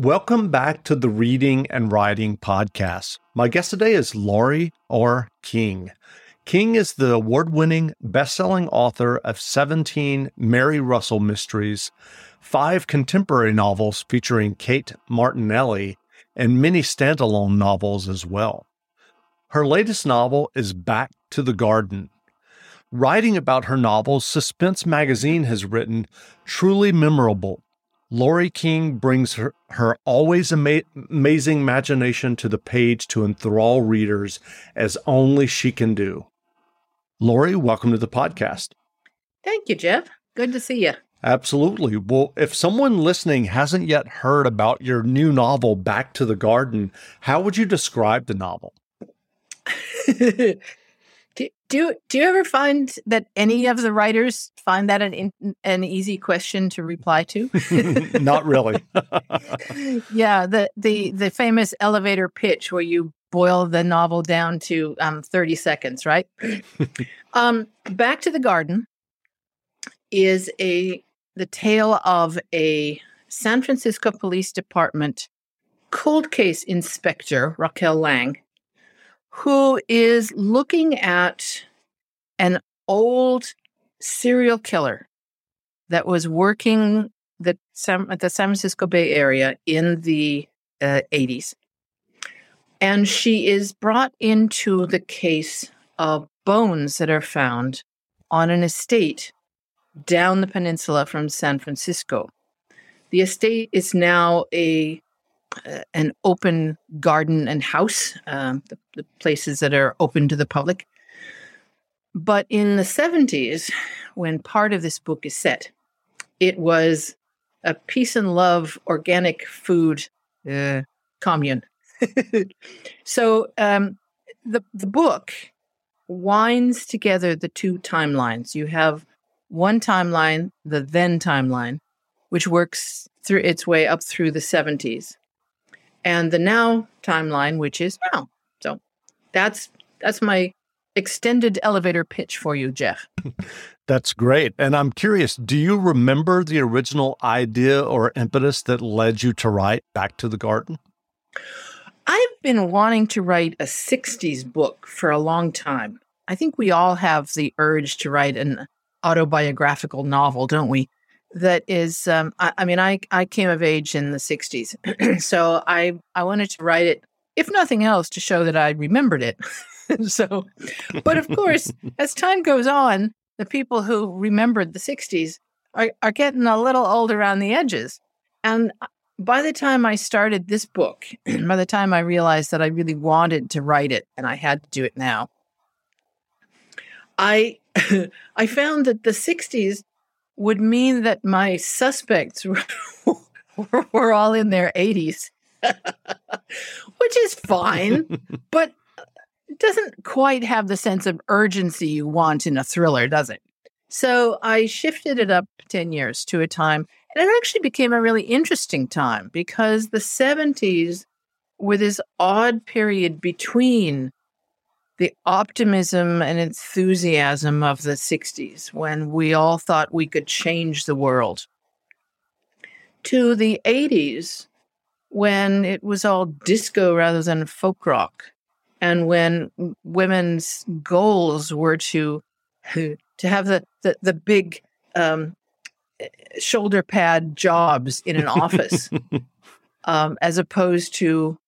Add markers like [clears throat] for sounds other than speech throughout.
Welcome back to the Reading and Writing Podcast. My guest today is Laurie R. King. King is the award winning, best selling author of 17 Mary Russell mysteries, five contemporary novels featuring Kate Martinelli, and many standalone novels as well. Her latest novel is Back to the Garden. Writing about her novels, Suspense Magazine has written truly memorable. Laurie King brings her, her always ama- amazing imagination to the page to enthrall readers as only she can do. Laurie, welcome to the podcast. Thank you, Jeff. Good to see you. Absolutely. Well, if someone listening hasn't yet heard about your new novel, Back to the Garden, how would you describe the novel? [laughs] do, do you ever find that any of the writers find that an an easy question to reply to? [laughs] Not really. [laughs] yeah, the the the famous elevator pitch where you boil the novel down to um, 30 seconds, right? [laughs] um, Back to the Garden is a the tale of a San Francisco Police Department cold case inspector, Raquel Lang, who is looking at an old serial killer that was working the at the San Francisco Bay Area in the uh, 80s. And she is brought into the case of bones that are found on an estate down the peninsula from San Francisco. The estate is now a an open garden and house, um, the, the places that are open to the public. But in the 70s, when part of this book is set, it was a peace and love organic food uh, commune. [laughs] so um, the the book winds together the two timelines. You have one timeline, the then timeline, which works through its way up through the 70s, and the now timeline, which is now. So that's that's my extended elevator pitch for you, Jeff. [laughs] That's great. And I'm curious, do you remember the original idea or impetus that led you to write Back to the Garden? I've been wanting to write a 60s book for a long time. I think we all have the urge to write an autobiographical novel, don't we? That is, um, I, I, mean, I, I came of age in the 60s. [clears throat] so I, I wanted to write it, if nothing else, to show that I remembered it. [laughs] so, but of course, [laughs] as time goes on, the people who remembered the 60s are, are getting a little old around the edges. And by the time I started this book, [clears throat] by the time I realized that I really wanted to write it and I had to do it now, I [laughs] I found that the 60s would mean that my suspects [laughs] were, were all in their 80s, [laughs] which is fine, [laughs] but it doesn't quite have the sense of urgency you want in a thriller, does it? So I shifted it up 10 years to a time, and it actually became a really interesting time because the 70s were this odd period between the optimism and enthusiasm of the 60s when we all thought we could change the world to the 80s when it was all disco rather than folk rock and when women's goals were to [laughs] to have the the, the big um, shoulder pad jobs in an office [laughs] um, as opposed to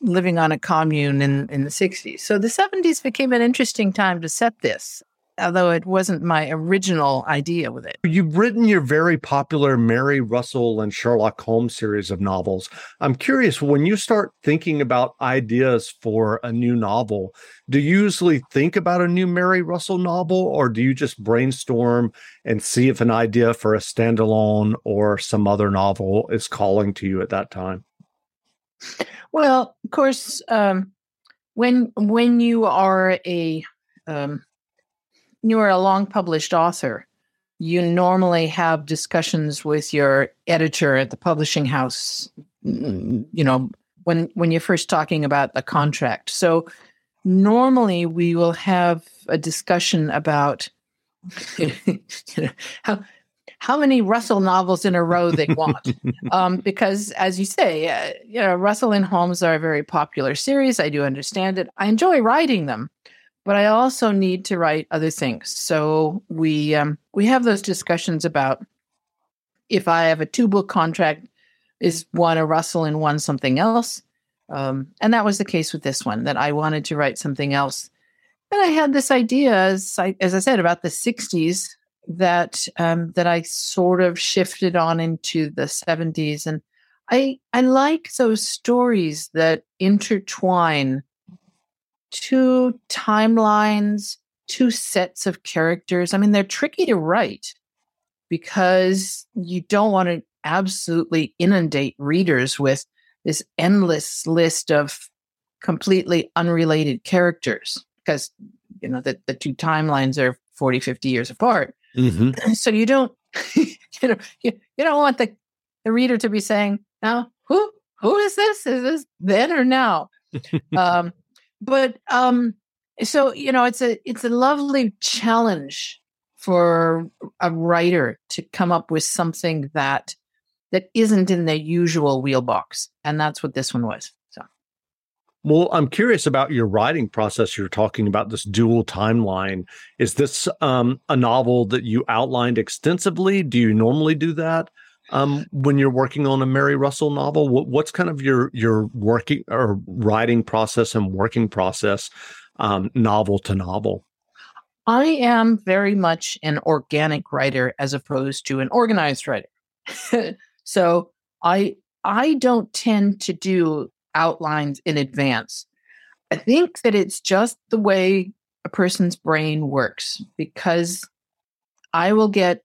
living on a commune in, in the 60s. So the 70s became an interesting time to set this, although it wasn't my original idea with it. You've written your very popular Mary Russell and Sherlock Holmes series of novels. I'm curious, when you start thinking about ideas for a new novel, do you usually think about a new Mary Russell novel, or do you just brainstorm and see if an idea for a standalone or some other novel is calling to you at that time? Well, of course, um, when when you are a um, you are a long published author, you normally have discussions with your editor at the publishing house. Mm, you know, when when you're first talking about the contract. So normally we will have a discussion about [laughs] how how many Russell novels in a row they want. [laughs] um, because, as you say, uh, you know, Russell and Holmes are a very popular series. I do understand it. I enjoy writing them, but I also need to write other things. So we um, we have those discussions about if I have a two book contract, is one a Russell and one something else. Um, and that was the case with this one that I wanted to write something else. And I had this idea, as I, as I said, about the 60s that um, that I sort of shifted on into the 70s. And I I like those stories that intertwine two timelines, two sets of characters. I mean, they're tricky to write because you don't want to absolutely inundate readers with this endless list of completely unrelated characters because you know the, the two timelines are 40 50 years apart mm-hmm. [clears throat] so you don't [laughs] you know you, you don't want the the reader to be saying now who who is this? Is this then or now? [laughs] Um but um so you know it's a it's a lovely challenge for a writer to come up with something that that isn't in the usual wheelbox and that's what this one was well i'm curious about your writing process. You're talking about this dual timeline. Is this um, a novel that you outlined extensively? Do you normally do that um, when you're working on a mary russell novel? What, what's kind of your your working or writing process and working process um, novel to novel? I am very much an organic writer as opposed to an organized writer. [laughs] so I I don't tend to do outlines in advance. I think that it's just the way a person's brain works because I will get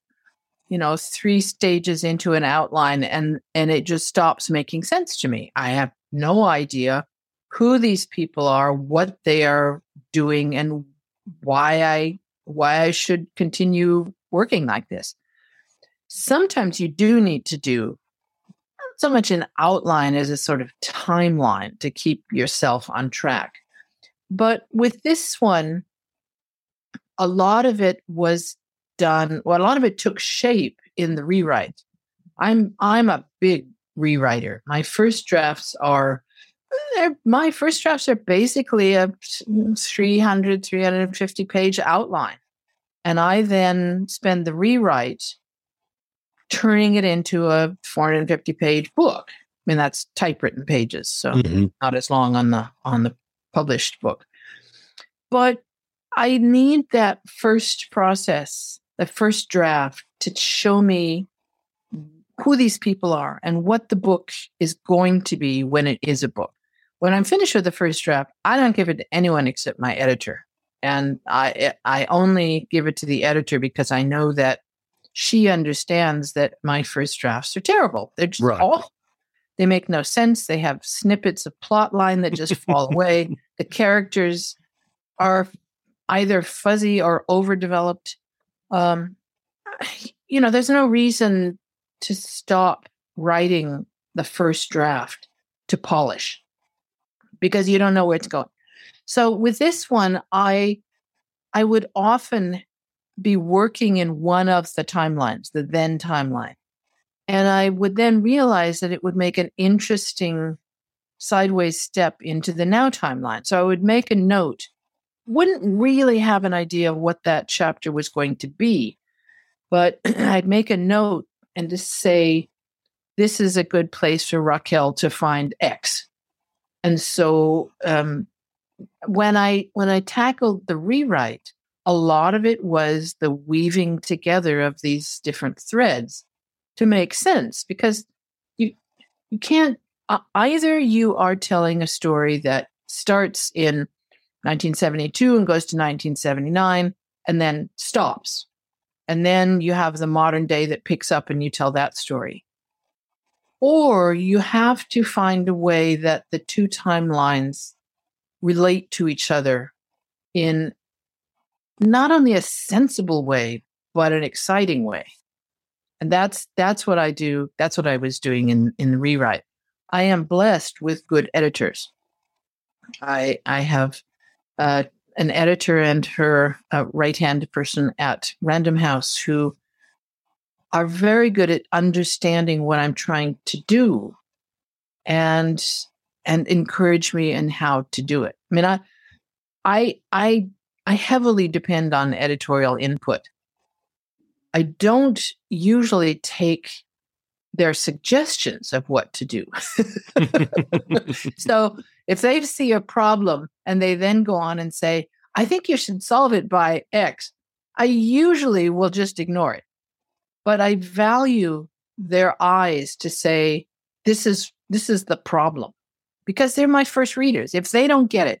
you know 3 stages into an outline and and it just stops making sense to me. I have no idea who these people are, what they are doing and why I why I should continue working like this. Sometimes you do need to do so much an outline as a sort of timeline to keep yourself on track. But with this one, a lot of it was done, well, a lot of it took shape in the rewrite. I'm I'm a big rewriter. My first drafts are my first drafts are basically a 300 350 page outline and i then spend the rewrite turning it into a 450 page book i mean that's typewritten pages so mm-hmm. not as long on the on the published book but i need that first process the first draft to show me who these people are and what the book is going to be when it is a book when I'm finished with the first draft, I don't give it to anyone except my editor. And I I only give it to the editor because I know that she understands that my first drafts are terrible. They're just right. all they make no sense. They have snippets of plot line that just fall away. [laughs] The characters are either fuzzy or overdeveloped. Um, you know, there's no reason to stop writing the first draft to polish because you don't know where it's going. So with this one, I I would often be working in one of the timelines, the then timeline. And I would then realize that it would make an interesting sideways step into the now timeline. So I would make a note, wouldn't really have an idea of what that chapter was going to be, but [clears throat] I'd make a note and just say, this is a good place for Raquel to find X. And so um, when I when I tackled the rewrite, a lot of it was the weaving together of these different threads to make sense because you you can't uh, either you are telling a story that starts in 1972 and goes to 1979 and then stops and then you have the modern day that picks up and you tell that story. Or you have to find a way that the two timelines relate to each other in not only a sensible way, but an exciting way. And that's that's what I do. That's what I was doing in, in rewrite. I am blessed with good editors. I I have uh, an editor and her uh, right hand person at Random House who are very good at understanding what I'm trying to do and and encourage me in how to do it. I mean, I I I I heavily depend on editorial input. I don't usually take their suggestions of what to do. [laughs] so if they see a problem and they then go on and say, I think you should solve it by X, I usually will just ignore it. But I value their eyes to say, this is this is the problem. Because they're my first readers. If they don't get it,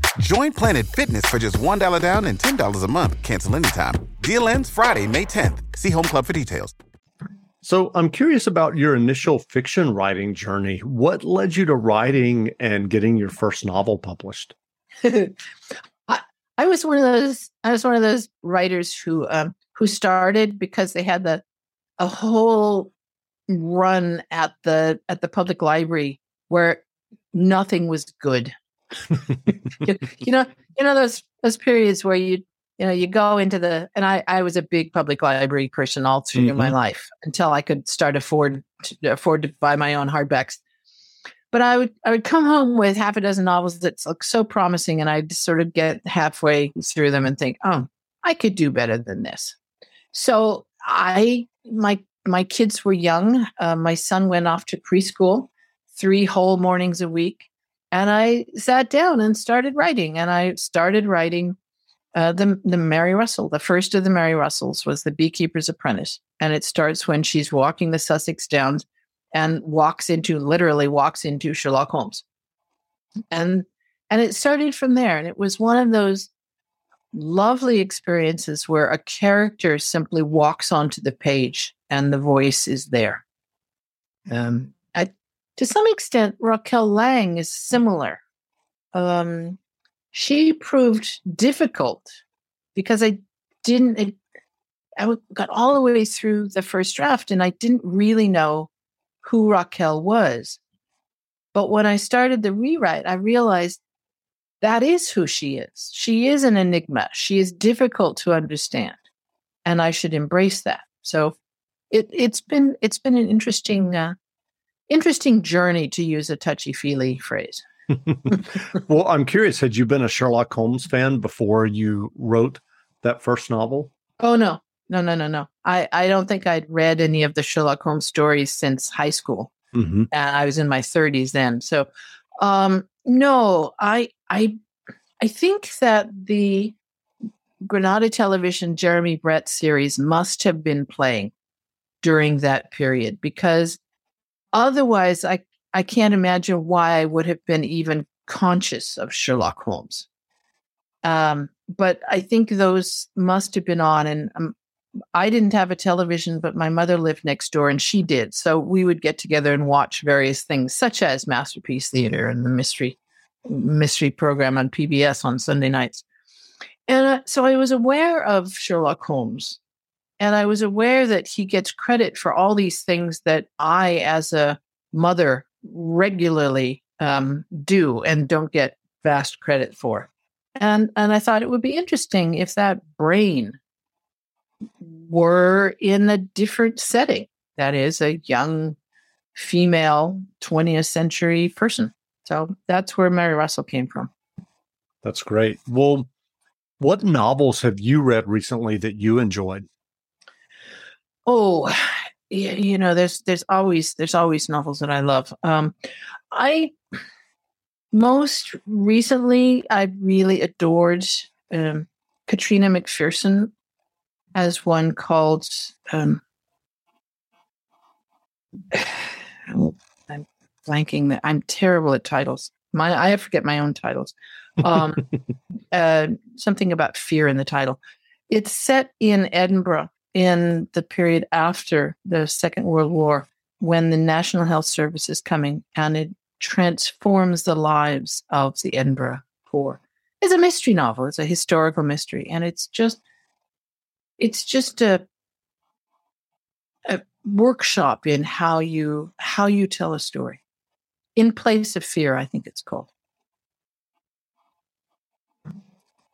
Join Planet Fitness for just $1 down and $10 a month. Cancel anytime. Deal ends Friday, May 10th. See Home Club for details. So I'm curious about your initial fiction writing journey. What led you to writing and getting your first novel published? [laughs] I, I was one of those. I was one of those writers who um, who started because they had the a whole run at the at the public library where nothing was good. You, you know, you know those those periods where you you know, you go into the, and I, I was a big public library person all through mm-hmm. my life until I could start afford to afford to buy my own hardbacks. But I would, I would come home with half a dozen novels that look so promising, and I'd sort of get halfway through them and think, oh, I could do better than this. So I, my, my kids were young. Uh, my son went off to preschool three whole mornings a week. And I sat down and started writing. And I started writing uh, the the Mary Russell, the first of the Mary Russells, was the Beekeeper's Apprentice, and it starts when she's walking the Sussex Downs and walks into literally walks into Sherlock Holmes, and and it started from there, and it was one of those lovely experiences where a character simply walks onto the page and the voice is there. Um, to some extent, Raquel Lang is similar. Um, she proved difficult because I didn't, I got all the way through the first draft and I didn't really know who Raquel was. But when I started the rewrite, I realized that is who she is. She is an enigma. She is difficult to understand, and I should embrace that. So it, it's been it's been an interesting uh, interesting journey to use a touchy feely phrase. [laughs] [laughs] well, I'm curious. Had you been a Sherlock Holmes fan before you wrote that first novel? Oh no, no, no, no, no. I I don't think I'd read any of the Sherlock Holmes stories since high school. Mm-hmm. And I was in my 30s then. So, um, no, I I I think that the Granada Television Jeremy Brett series must have been playing during that period because otherwise I I can't imagine why I would have been even conscious of Sherlock Holmes. Um, but I think those must have been on. And um, I didn't have a television, but my mother lived next door and she did. So we would get together and watch various things, such as Masterpiece Theater and the mystery mystery program on PBS on Sunday nights. And uh, so I was aware of Sherlock Holmes. And I was aware that he gets credit for all these things that I, as a mother, regularly um, do and don't get vast credit for. And and I thought it would be interesting if that brain were in a different setting. That is a young female 20th century person. So that's where Mary Russell came from. That's great. Well, what novels have you read recently that you enjoyed? Oh, you know there's there's always there's always novels that i love. Um i most recently i really adored um Catriona McPherson as one called um [sighs] i'm blanking that i'm terrible at titles. My i forget my own titles. Um [laughs] uh something about fear in the title. It's set in edinburgh in the period after the Second World War when the National Health Service is coming and it transforms the lives of the Edinburgh poor. It's a mystery novel. It's a historical mystery, and it's just it's just a a workshop in how you how you tell a story in place of fear. I think it's called.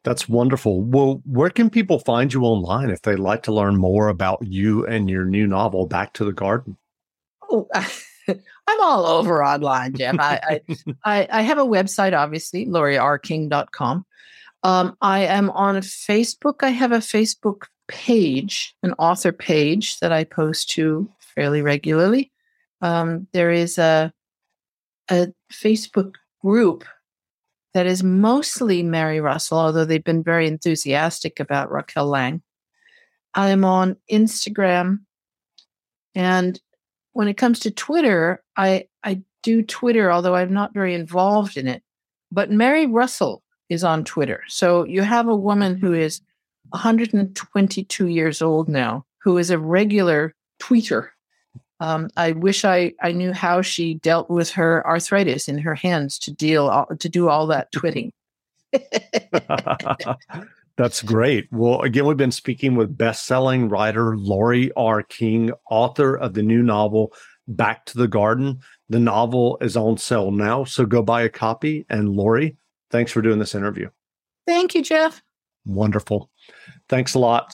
That's wonderful. Well, where can people find you online if they'd like to learn more about you and your new novel, Back to the Garden? Oh, [laughs] I'm all over online, Jeff. I, I, I, have a website, obviously, laurierking.com. Um, I am on Facebook. I have a Facebook page, an author page that I post to fairly regularly. Um, there is a, a Facebook group that is mostly Mary Russell, although they've been very enthusiastic about Raquel Lang. I am on Instagram and when it comes to Twitter, I I do Twitter, although I'm not very involved in it. But Mary Russell is on Twitter. So you have a woman who is 122 years old now, who is a regular tweeter. Um, I wish I, I knew how she dealt with her arthritis in her hands to deal all, to do all that twitting. [laughs] That's great. Well, again, we've been speaking with best-selling writer Laurie R. King, author of the new novel Back to the Garden. The novel is on sale now, so go buy a copy. And Laurie, thanks for doing this interview. Thank you, Jeff. Wonderful. Thanks a lot.